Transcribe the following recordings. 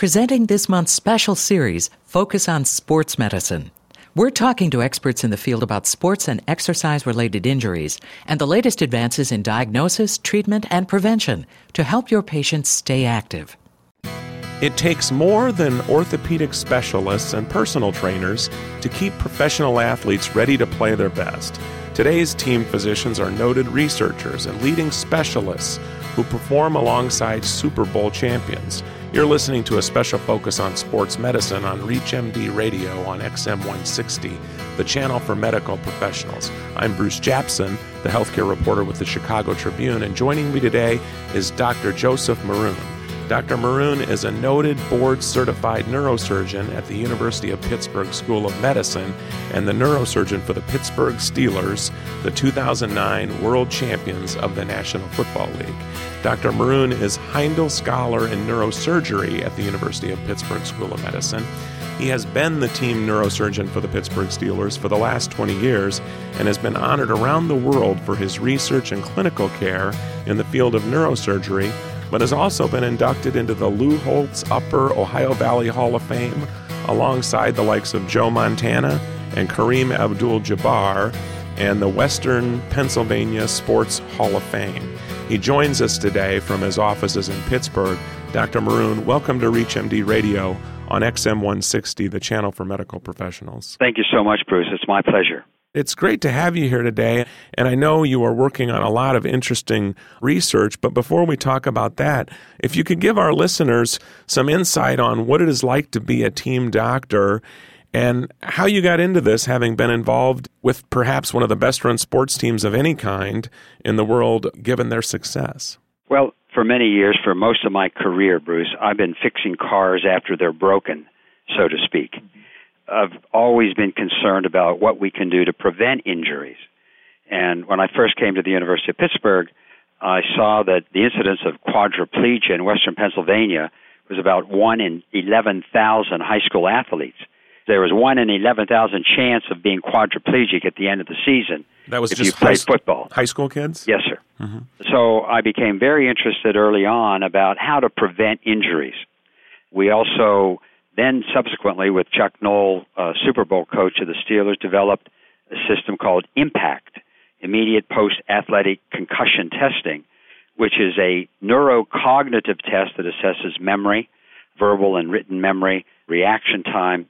Presenting this month's special series, Focus on Sports Medicine. We're talking to experts in the field about sports and exercise related injuries and the latest advances in diagnosis, treatment, and prevention to help your patients stay active. It takes more than orthopedic specialists and personal trainers to keep professional athletes ready to play their best. Today's team physicians are noted researchers and leading specialists who perform alongside Super Bowl champions. You're listening to a special focus on sports medicine on ReachMD Radio on XM 160, the channel for medical professionals. I'm Bruce Japsen, the healthcare reporter with the Chicago Tribune, and joining me today is Dr. Joseph Maroon. Dr. Maroon is a noted board certified neurosurgeon at the University of Pittsburgh School of Medicine and the neurosurgeon for the Pittsburgh Steelers, the 2009 world champions of the National Football League. Dr. Maroon is Heindl Scholar in Neurosurgery at the University of Pittsburgh School of Medicine. He has been the team neurosurgeon for the Pittsburgh Steelers for the last 20 years and has been honored around the world for his research and clinical care in the field of neurosurgery but has also been inducted into the Lou Holtz Upper Ohio Valley Hall of Fame alongside the likes of Joe Montana and Kareem Abdul Jabbar and the Western Pennsylvania Sports Hall of Fame. He joins us today from his offices in Pittsburgh. Dr. Maroon, welcome to ReachMD Radio on XM 160, the channel for medical professionals. Thank you so much, Bruce. It's my pleasure. It's great to have you here today, and I know you are working on a lot of interesting research. But before we talk about that, if you could give our listeners some insight on what it is like to be a team doctor and how you got into this, having been involved with perhaps one of the best run sports teams of any kind in the world, given their success. Well, for many years, for most of my career, Bruce, I've been fixing cars after they're broken, so to speak. I've always been concerned about what we can do to prevent injuries. And when I first came to the University of Pittsburgh, I saw that the incidence of quadriplegia in western Pennsylvania was about 1 in 11,000 high school athletes. There was 1 in 11,000 chance of being quadriplegic at the end of the season. That was if just you played high, football. High school kids? Yes, sir. Mm-hmm. So I became very interested early on about how to prevent injuries. We also then, subsequently, with Chuck Noll, uh, Super Bowl coach of the Steelers, developed a system called IMPACT, Immediate Post Athletic Concussion Testing, which is a neurocognitive test that assesses memory, verbal and written memory, reaction time,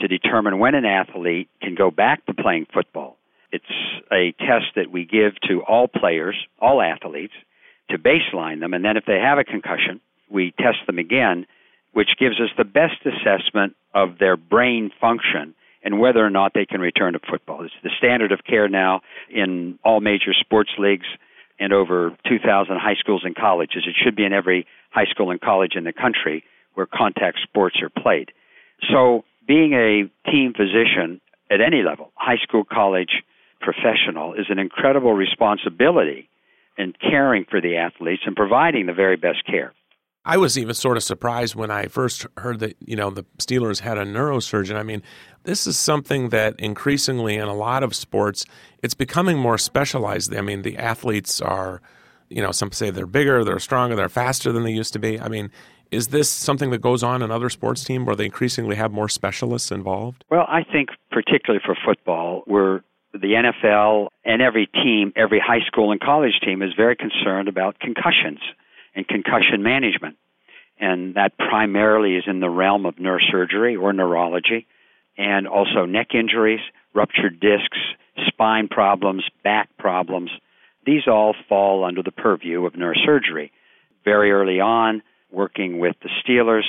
to determine when an athlete can go back to playing football. It's a test that we give to all players, all athletes, to baseline them, and then if they have a concussion, we test them again which gives us the best assessment of their brain function and whether or not they can return to football. It's the standard of care now in all major sports leagues and over 2,000 high schools and colleges. It should be in every high school and college in the country where contact sports are played. So, being a team physician at any level, high school, college, professional, is an incredible responsibility in caring for the athletes and providing the very best care. I was even sort of surprised when I first heard that, you know, the Steelers had a neurosurgeon. I mean, this is something that increasingly in a lot of sports, it's becoming more specialized. I mean, the athletes are, you know, some say they're bigger, they're stronger, they're faster than they used to be. I mean, is this something that goes on in other sports teams where they increasingly have more specialists involved? Well, I think particularly for football, where the NFL and every team, every high school and college team is very concerned about concussions and concussion management. And that primarily is in the realm of neurosurgery or neurology, and also neck injuries, ruptured discs, spine problems, back problems. These all fall under the purview of neurosurgery. Very early on, working with the Steelers,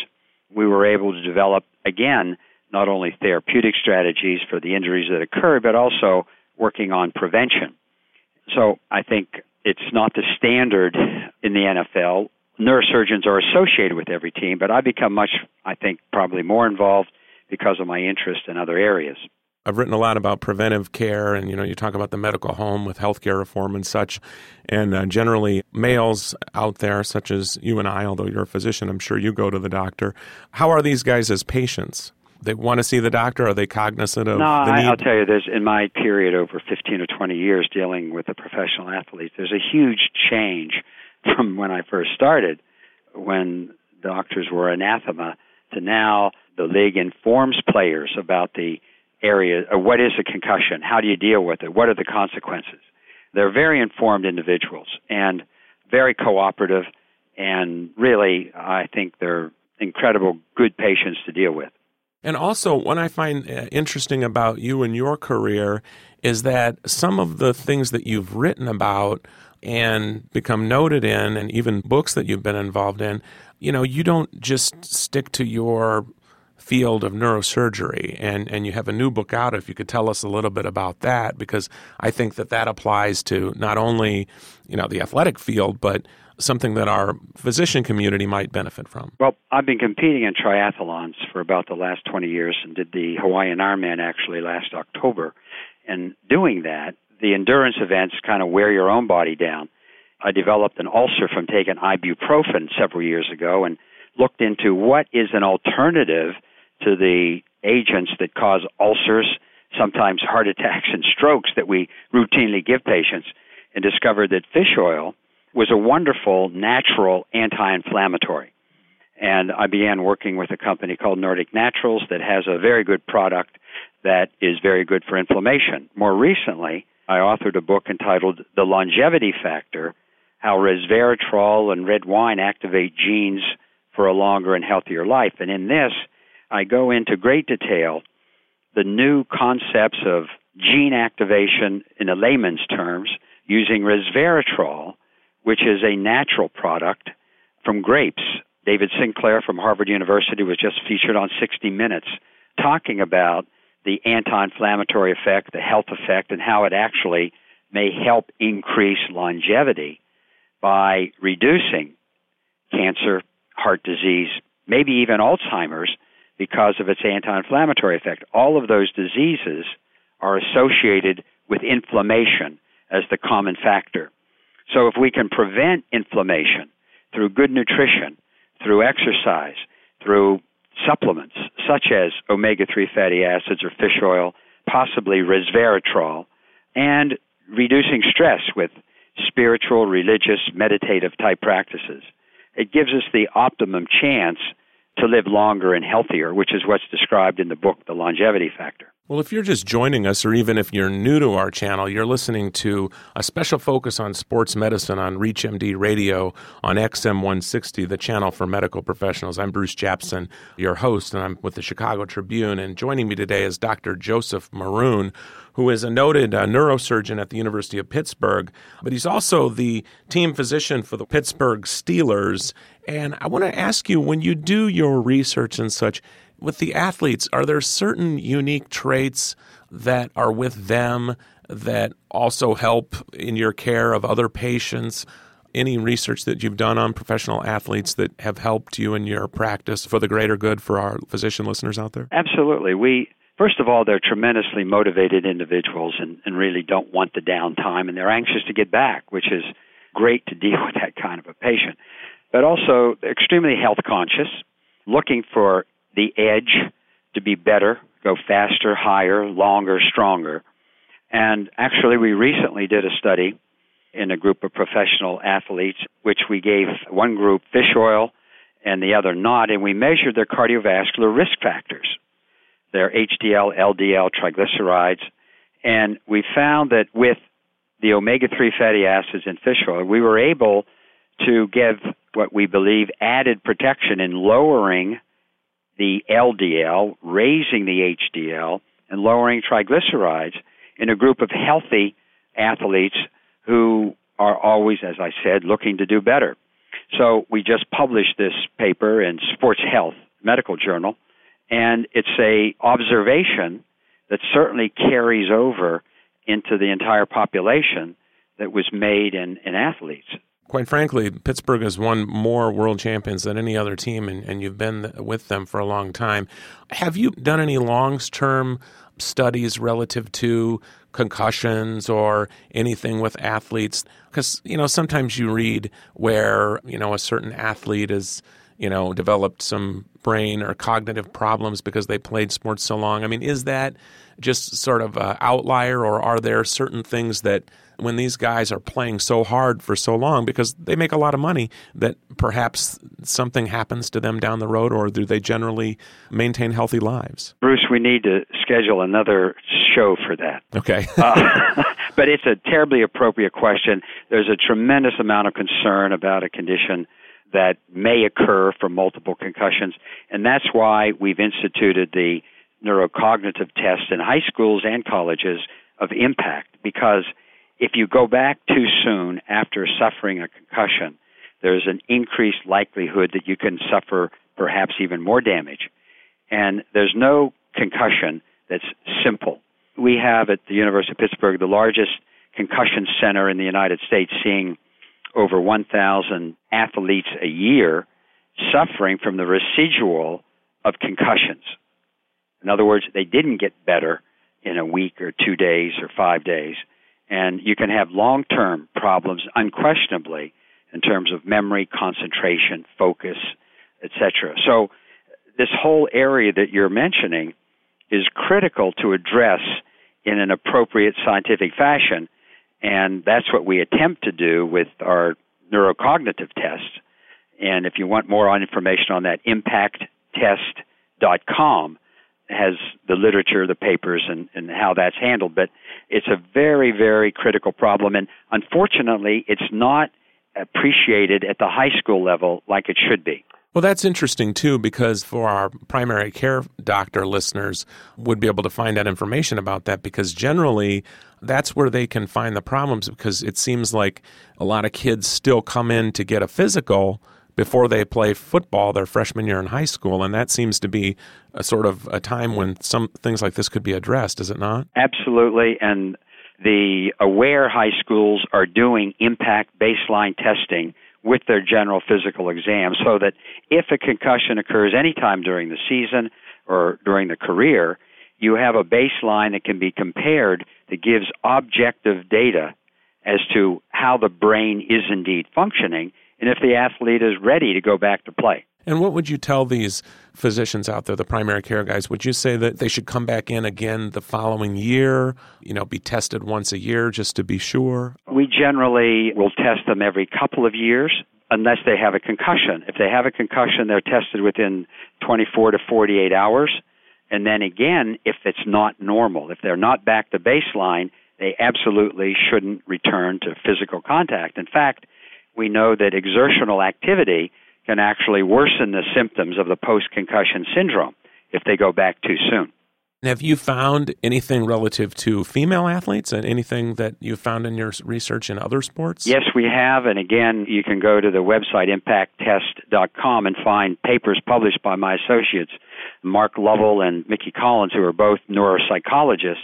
we were able to develop, again, not only therapeutic strategies for the injuries that occur, but also working on prevention. So I think it's not the standard in the NFL. Neurosurgeons are associated with every team, but I become much, I think, probably more involved because of my interest in other areas. I've written a lot about preventive care, and you know, you talk about the medical home with healthcare reform and such. And uh, generally, males out there, such as you and I, although you're a physician, I'm sure you go to the doctor. How are these guys as patients? They want to see the doctor. Are they cognizant of no, the I, need? I'll tell you, there's in my period over 15 or 20 years dealing with the professional athletes, there's a huge change from when I first started, when doctors were anathema to now the league informs players about the area uh, what is a concussion, how do you deal with it, what are the consequences. They're very informed individuals and very cooperative, and really, I think they're incredible good patients to deal with. And also, what I find uh, interesting about you and your career is that some of the things that you've written about and become noted in, and even books that you've been involved in, you know, you don't just stick to your field of neurosurgery. And, and you have a new book out if you could tell us a little bit about that because i think that that applies to not only you know the athletic field but something that our physician community might benefit from? Well i've been competing in triathlons for about the last 20 years and did the hawaiian ironman actually last october. And doing that the endurance events kind of wear your own body down. I developed an ulcer from taking ibuprofen several years ago and looked into what is an alternative to the agents that cause ulcers, sometimes heart attacks and strokes that we routinely give patients, and discovered that fish oil was a wonderful natural anti inflammatory. And I began working with a company called Nordic Naturals that has a very good product that is very good for inflammation. More recently, I authored a book entitled The Longevity Factor How Resveratrol and Red Wine Activate Genes for a Longer and Healthier Life. And in this, I go into great detail the new concepts of gene activation in a layman's terms using resveratrol, which is a natural product from grapes. David Sinclair from Harvard University was just featured on 60 Minutes talking about the anti inflammatory effect, the health effect, and how it actually may help increase longevity by reducing cancer, heart disease, maybe even Alzheimer's because of its anti inflammatory effect. All of those diseases are associated with inflammation as the common factor. So, if we can prevent inflammation through good nutrition, through exercise, through supplements such as omega 3 fatty acids or fish oil, possibly resveratrol, and reducing stress with spiritual, religious, meditative type practices, it gives us the optimum chance to live longer and healthier, which is what's described in the book, The Longevity Factor. Well, if you're just joining us, or even if you're new to our channel, you're listening to a special focus on sports medicine on ReachMD Radio on XM 160, the channel for medical professionals. I'm Bruce Japsen, your host, and I'm with the Chicago Tribune. And joining me today is Dr. Joseph Maroon, who is a noted uh, neurosurgeon at the University of Pittsburgh, but he's also the team physician for the Pittsburgh Steelers. And I want to ask you when you do your research and such, with the athletes, are there certain unique traits that are with them that also help in your care of other patients? Any research that you've done on professional athletes that have helped you in your practice for the greater good for our physician listeners out there? Absolutely. We first of all, they're tremendously motivated individuals and, and really don't want the downtime, and they're anxious to get back, which is great to deal with that kind of a patient. But also extremely health conscious, looking for the edge to be better, go faster, higher, longer, stronger. And actually, we recently did a study in a group of professional athletes, which we gave one group fish oil and the other not, and we measured their cardiovascular risk factors, their HDL, LDL, triglycerides, and we found that with the omega 3 fatty acids in fish oil, we were able to give what we believe added protection in lowering the LDL, raising the HDL, and lowering triglycerides in a group of healthy athletes who are always, as I said, looking to do better. So we just published this paper in Sports Health Medical Journal, and it's a observation that certainly carries over into the entire population that was made in, in athletes quite frankly, Pittsburgh has won more world champions than any other team, and, and you've been with them for a long time. Have you done any long term studies relative to concussions or anything with athletes? Because, you know, sometimes you read where, you know, a certain athlete is you know, developed some brain or cognitive problems because they played sports so long. I mean, is that just sort of an outlier, or are there certain things that when these guys are playing so hard for so long because they make a lot of money that perhaps something happens to them down the road or do they generally maintain healthy lives? Bruce, we need to schedule another show for that. Okay. uh, but it's a terribly appropriate question. There's a tremendous amount of concern about a condition that may occur from multiple concussions, and that's why we've instituted the neurocognitive test in high schools and colleges of impact because if you go back too soon after suffering a concussion, there's an increased likelihood that you can suffer perhaps even more damage. And there's no concussion that's simple. We have at the University of Pittsburgh the largest concussion center in the United States, seeing over 1,000 athletes a year suffering from the residual of concussions. In other words, they didn't get better in a week or two days or five days. And you can have long term problems, unquestionably, in terms of memory, concentration, focus, etc. So, this whole area that you're mentioning is critical to address in an appropriate scientific fashion. And that's what we attempt to do with our neurocognitive test. And if you want more on information on that, impacttest.com has the literature, the papers, and, and how that's handled. But it's a very, very critical problem. And unfortunately, it's not appreciated at the high school level like it should be. Well, that's interesting too, because for our primary care doctor listeners, would be able to find out information about that because generally that's where they can find the problems because it seems like a lot of kids still come in to get a physical before they play football their freshman year in high school, and that seems to be a sort of a time when some things like this could be addressed, is it not? Absolutely, and the aware high schools are doing impact baseline testing with their general physical exam so that if a concussion occurs anytime during the season or during the career, you have a baseline that can be compared that gives objective data as to how the brain is indeed functioning and if the athlete is ready to go back to play. And what would you tell these physicians out there, the primary care guys? Would you say that they should come back in again the following year, you know, be tested once a year just to be sure? We generally will test them every couple of years unless they have a concussion. If they have a concussion, they're tested within 24 to 48 hours. And then again, if it's not normal, if they're not back to baseline, they absolutely shouldn't return to physical contact. In fact, we know that exertional activity can actually worsen the symptoms of the post concussion syndrome if they go back too soon. Have you found anything relative to female athletes and anything that you found in your research in other sports? Yes, we have. And again, you can go to the website impacttest.com and find papers published by my associates, Mark Lovell and Mickey Collins, who are both neuropsychologists.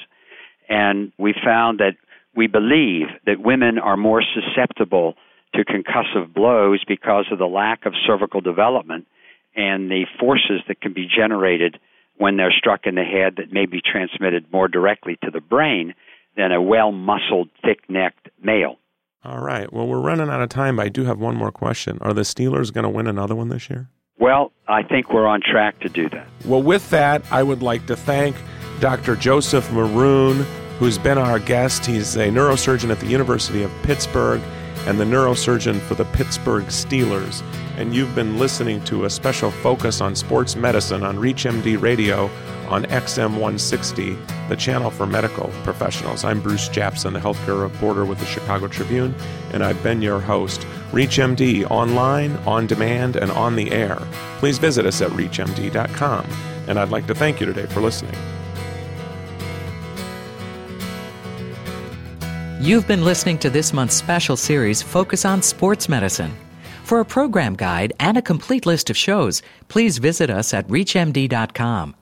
And we found that we believe that women are more susceptible to concussive blows because of the lack of cervical development and the forces that can be generated when they're struck in the head that may be transmitted more directly to the brain than a well muscled, thick necked male. All right. Well, we're running out of time, but I do have one more question. Are the Steelers going to win another one this year? Well, I think we're on track to do that. Well, with that, I would like to thank Dr. Joseph Maroon, who's been our guest. He's a neurosurgeon at the University of Pittsburgh and the neurosurgeon for the Pittsburgh Steelers. And you've been listening to a special focus on sports medicine on ReachMD Radio on XM 160, the channel for medical professionals. I'm Bruce Japsen, the healthcare reporter with the Chicago Tribune, and I've been your host. ReachMD online, on demand, and on the air. Please visit us at reachmd.com. And I'd like to thank you today for listening. You've been listening to this month's special series, Focus on Sports Medicine. For a program guide and a complete list of shows, please visit us at ReachMD.com.